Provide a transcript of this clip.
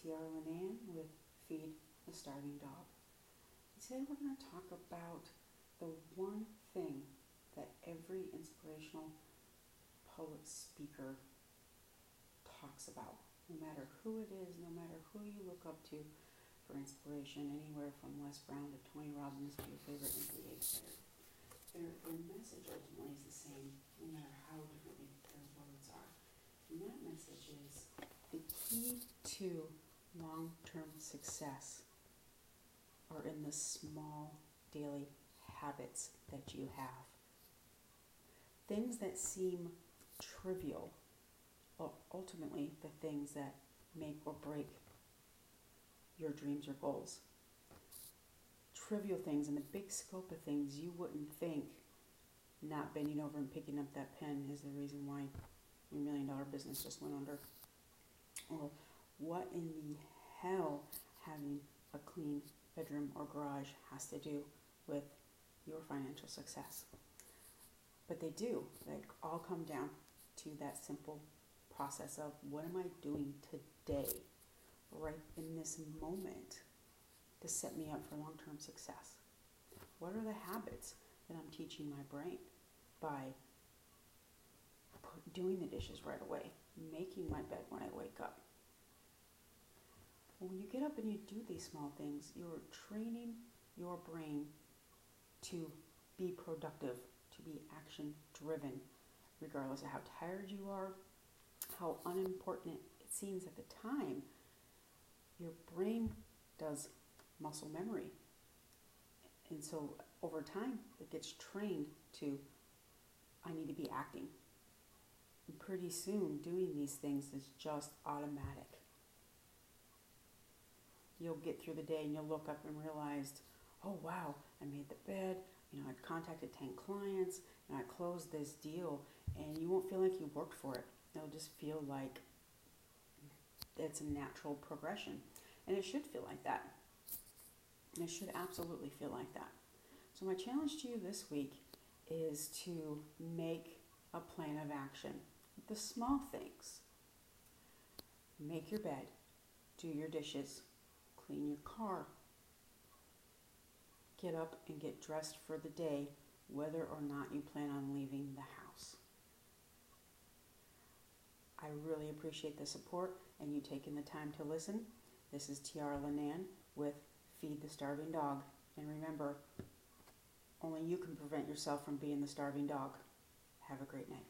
Tiara Linan with Feed the Starving Dog. Today we're going to talk about the one thing that every inspirational poet speaker talks about, no matter who it is, no matter who you look up to for inspiration, anywhere from Les Brown to Tony Robbins to your favorite NBA player. Their, their message ultimately is the same, no matter how different their words are. And that message is the key to long term success are in the small daily habits that you have. Things that seem trivial are ultimately the things that make or break your dreams or goals. Trivial things in the big scope of things you wouldn't think not bending over and picking up that pen is the reason why your million dollar business just went under. Or what in the hell having a clean bedroom or garage has to do with your financial success. But they do. They all come down to that simple process of what am I doing today, right in this moment, to set me up for long term success? What are the habits that I'm teaching my brain by doing the dishes right away, making my bed when I wake up? When you get up and you do these small things, you're training your brain to be productive, to be action driven, regardless of how tired you are, how unimportant it seems at the time. Your brain does muscle memory. And so over time, it gets trained to, I need to be acting. And pretty soon, doing these things is just automatic you'll get through the day and you'll look up and realize, oh wow, I made the bed, you know, I contacted 10 clients and I closed this deal and you won't feel like you worked for it. It'll just feel like it's a natural progression. And it should feel like that. And it should absolutely feel like that. So my challenge to you this week is to make a plan of action. The small things. Make your bed, do your dishes, clean your car, get up and get dressed for the day, whether or not you plan on leaving the house. I really appreciate the support and you taking the time to listen. This is Tiara Linan with Feed the Starving Dog. And remember, only you can prevent yourself from being the starving dog. Have a great night.